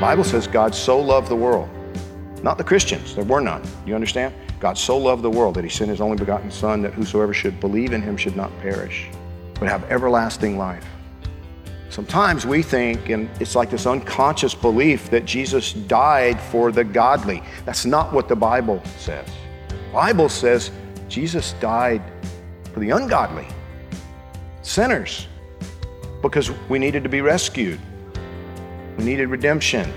Bible says God so loved the world, not the Christians, there were none. You understand? God so loved the world that he sent his only begotten Son that whosoever should believe in him should not perish, but have everlasting life. Sometimes we think, and it's like this unconscious belief that Jesus died for the godly. That's not what the Bible says. The Bible says Jesus died for the ungodly, sinners, because we needed to be rescued. We needed redemption.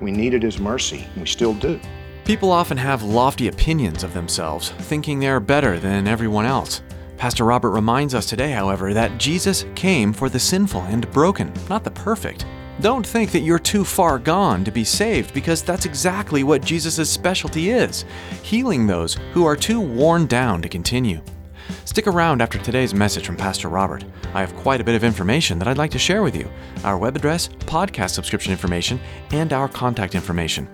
We needed His mercy, we still do. People often have lofty opinions of themselves, thinking they are better than everyone else. Pastor Robert reminds us today, however, that Jesus came for the sinful and broken, not the perfect. Don't think that you're too far gone to be saved because that's exactly what Jesus' specialty is healing those who are too worn down to continue. Stick around after today's message from Pastor Robert. I have quite a bit of information that I'd like to share with you our web address, podcast subscription information, and our contact information.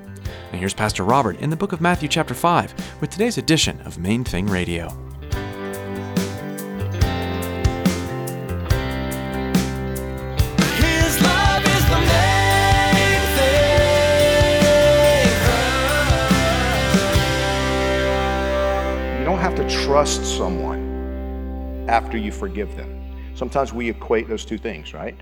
And here's Pastor Robert in the book of Matthew, chapter 5, with today's edition of Main Thing Radio. Trust someone after you forgive them. Sometimes we equate those two things, right?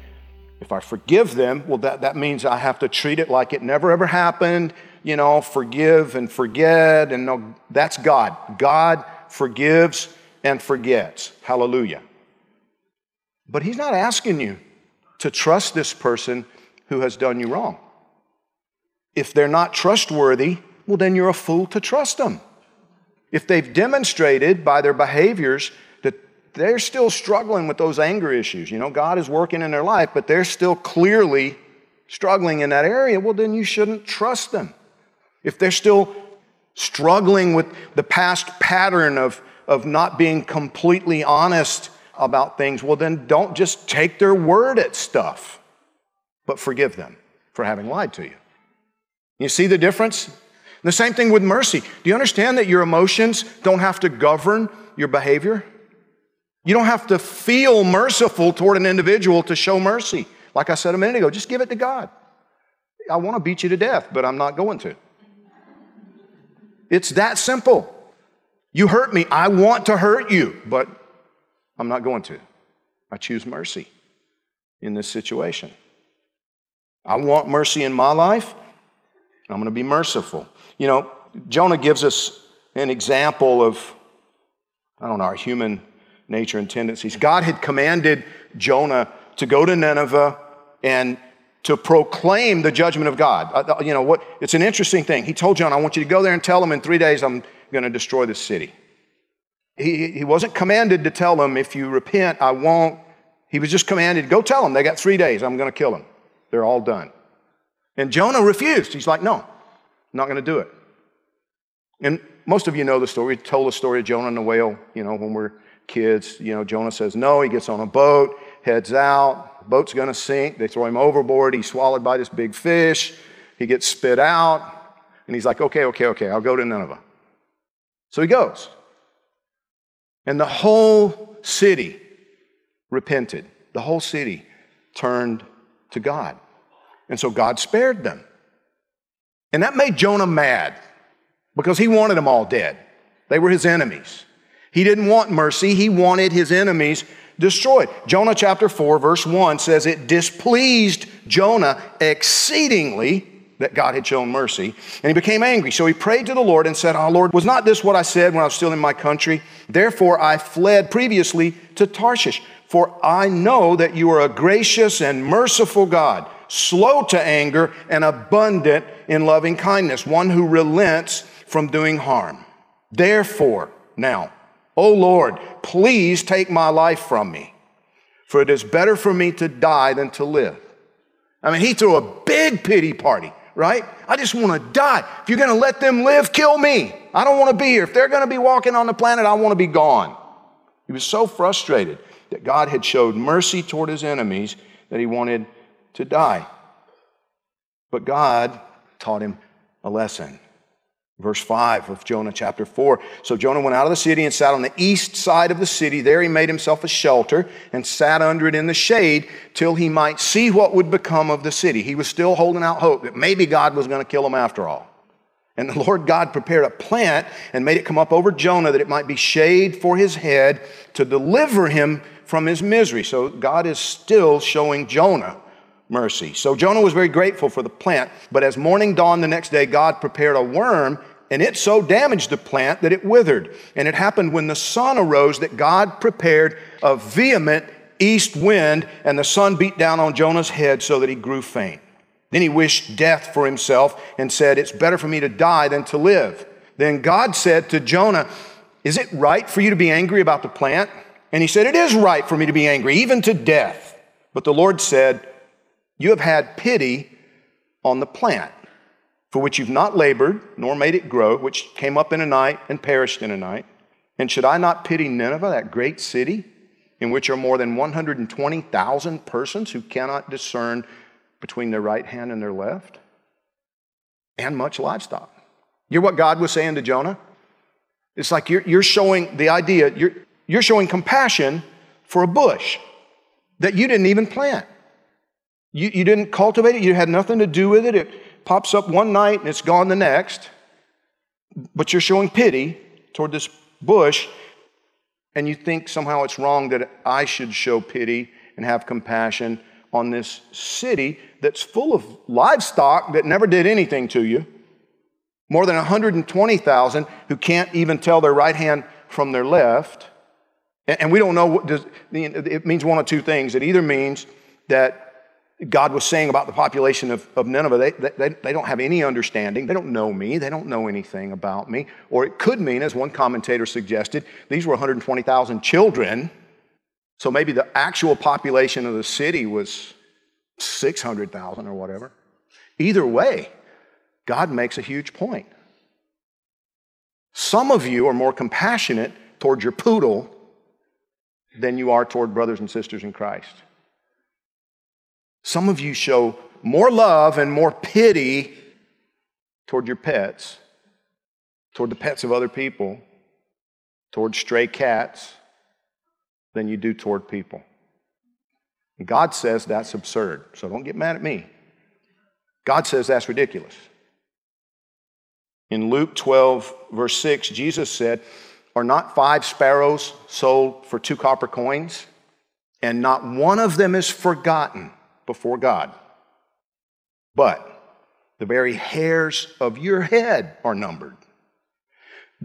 If I forgive them, well, that, that means I have to treat it like it never ever happened, you know, forgive and forget. And no, that's God. God forgives and forgets. Hallelujah. But He's not asking you to trust this person who has done you wrong. If they're not trustworthy, well, then you're a fool to trust them. If they've demonstrated by their behaviors that they're still struggling with those anger issues, you know, God is working in their life, but they're still clearly struggling in that area, well, then you shouldn't trust them. If they're still struggling with the past pattern of, of not being completely honest about things, well, then don't just take their word at stuff, but forgive them for having lied to you. You see the difference? The same thing with mercy. Do you understand that your emotions don't have to govern your behavior? You don't have to feel merciful toward an individual to show mercy. Like I said a minute ago, just give it to God. I want to beat you to death, but I'm not going to. It's that simple. You hurt me, I want to hurt you, but I'm not going to. I choose mercy in this situation. I want mercy in my life. I'm going to be merciful. You know, Jonah gives us an example of, I don't know, our human nature and tendencies. God had commanded Jonah to go to Nineveh and to proclaim the judgment of God. Uh, You know what? It's an interesting thing. He told Jonah, I want you to go there and tell them in three days I'm going to destroy this city. He, he wasn't commanded to tell them, if you repent, I won't. He was just commanded, go tell them, they got three days, I'm going to kill them. They're all done. And Jonah refused. He's like, no, Not going to do it. And most of you know the story. We told the story of Jonah and the whale, you know, when we're kids. You know, Jonah says no. He gets on a boat, heads out. Boat's going to sink. They throw him overboard. He's swallowed by this big fish. He gets spit out. And he's like, okay, okay, okay, I'll go to Nineveh. So he goes. And the whole city repented. The whole city turned to God. And so God spared them. And that made Jonah mad because he wanted them all dead. They were his enemies. He didn't want mercy, he wanted his enemies destroyed. Jonah chapter 4, verse 1 says, It displeased Jonah exceedingly that God had shown mercy, and he became angry. So he prayed to the Lord and said, Oh Lord, was not this what I said when I was still in my country? Therefore I fled previously to Tarshish, for I know that you are a gracious and merciful God, slow to anger and abundant in loving kindness, one who relents from doing harm. Therefore, now, O Lord, please take my life from me, for it is better for me to die than to live. I mean, he threw a big pity party, right? I just want to die. If you're going to let them live, kill me. I don't want to be here. If they're going to be walking on the planet, I want to be gone. He was so frustrated that God had showed mercy toward his enemies that he wanted to die. But God taught him a lesson. Verse 5 of Jonah chapter 4. So Jonah went out of the city and sat on the east side of the city. There he made himself a shelter and sat under it in the shade till he might see what would become of the city. He was still holding out hope that maybe God was going to kill him after all. And the Lord God prepared a plant and made it come up over Jonah that it might be shade for his head to deliver him from his misery. So God is still showing Jonah mercy. So Jonah was very grateful for the plant, but as morning dawned the next day, God prepared a worm, and it so damaged the plant that it withered. And it happened when the sun arose that God prepared a vehement east wind, and the sun beat down on Jonah's head so that he grew faint. Then he wished death for himself and said, It's better for me to die than to live. Then God said to Jonah, Is it right for you to be angry about the plant? And he said, It is right for me to be angry, even to death. But the Lord said, You have had pity on the plant, for which you've not labored, nor made it grow, which came up in a night and perished in a night. And should I not pity Nineveh, that great city, in which are more than 120,000 persons who cannot discern between their right hand and their left? And much livestock. You hear what God was saying to Jonah? It's like you're, you're showing the idea, you're, you're showing compassion for a bush that you didn't even plant. You, you didn't cultivate it, you had nothing to do with it. It pops up one night and it's gone the next. But you're showing pity toward this bush, and you think somehow it's wrong that I should show pity and have compassion on this city that's full of livestock that never did anything to you. More than 120,000 who can't even tell their right hand from their left. And we don't know what does, it means one of two things. It either means that God was saying about the population of, of Nineveh, they, they, they don't have any understanding. They don't know me. They don't know anything about me. Or it could mean, as one commentator suggested, these were 120,000 children. So maybe the actual population of the city was 600,000 or whatever. Either way, God makes a huge point. Some of you are more compassionate towards your poodle than you are toward brothers and sisters in Christ. Some of you show more love and more pity toward your pets, toward the pets of other people, toward stray cats, than you do toward people. And God says that's absurd, so don't get mad at me. God says that's ridiculous. In Luke 12, verse 6, Jesus said, Are not five sparrows sold for two copper coins? And not one of them is forgotten before God. But the very hairs of your head are numbered.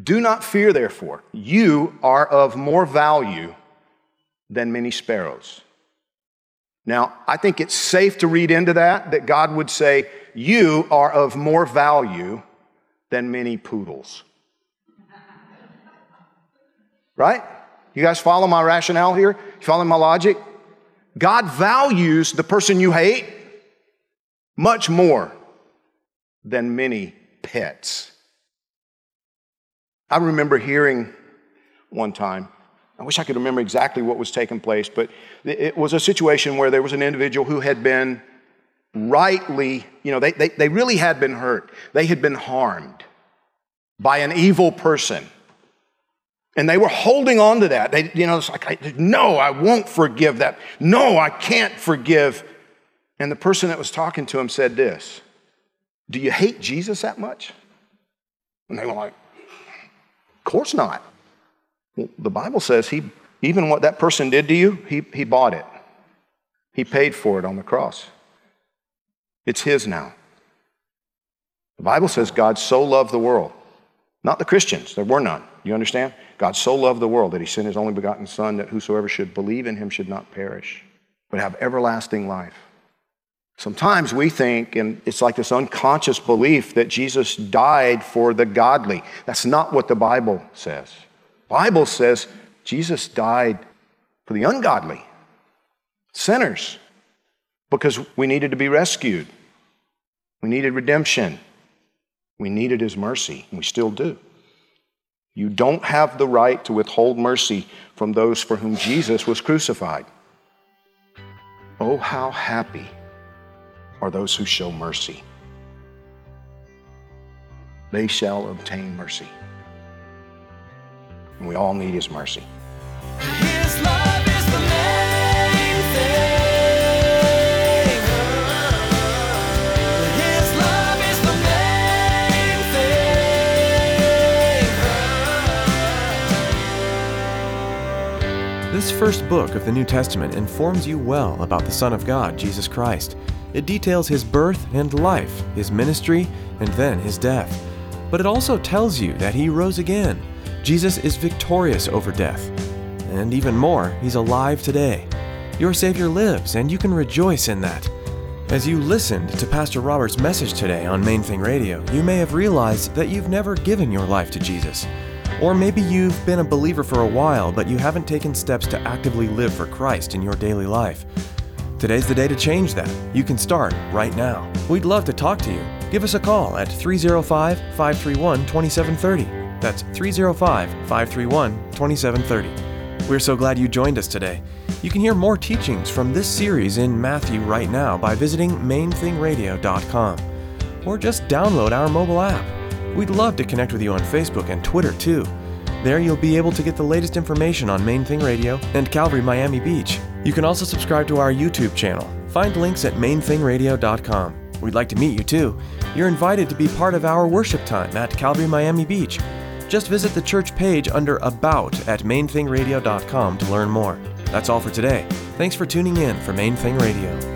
Do not fear, therefore. You are of more value than many sparrows. Now, I think it's safe to read into that that God would say, You are of more value than many poodles. Right? You guys follow my rationale here? You follow my logic? God values the person you hate much more than many pets. I remember hearing one time, I wish I could remember exactly what was taking place, but it was a situation where there was an individual who had been rightly, you know, they, they, they really had been hurt. They had been harmed by an evil person. And they were holding on to that. They, you know, it's like, no, I won't forgive that. No, I can't forgive. And the person that was talking to him said this Do you hate Jesus that much? And they were like, Of course not. Well, the Bible says he, even what that person did to you, he, he bought it. He paid for it on the cross. It's his now. The Bible says God so loved the world, not the Christians, there were none. You understand? God so loved the world that he sent his only begotten Son that whosoever should believe in him should not perish, but have everlasting life. Sometimes we think, and it's like this unconscious belief that Jesus died for the godly. That's not what the Bible says. Bible says Jesus died for the ungodly, sinners, because we needed to be rescued. We needed redemption. We needed his mercy, and we still do. You don't have the right to withhold mercy from those for whom Jesus was crucified. Oh, how happy are those who show mercy. They shall obtain mercy. And we all need his mercy. This first book of the New Testament informs you well about the Son of God, Jesus Christ. It details his birth and life, his ministry, and then his death. But it also tells you that he rose again. Jesus is victorious over death. And even more, he's alive today. Your Savior lives, and you can rejoice in that. As you listened to Pastor Robert's message today on Main Thing Radio, you may have realized that you've never given your life to Jesus. Or maybe you've been a believer for a while, but you haven't taken steps to actively live for Christ in your daily life. Today's the day to change that. You can start right now. We'd love to talk to you. Give us a call at 305 531 2730. That's 305 531 2730. We're so glad you joined us today. You can hear more teachings from this series in Matthew right now by visiting mainthingradio.com or just download our mobile app. We'd love to connect with you on Facebook and Twitter too. There you'll be able to get the latest information on Main Thing Radio and Calvary Miami Beach. You can also subscribe to our YouTube channel. Find links at mainthingradio.com. We'd like to meet you too. You're invited to be part of our worship time at Calvary Miami Beach. Just visit the church page under About at mainthingradio.com to learn more. That's all for today. Thanks for tuning in for Main Thing Radio.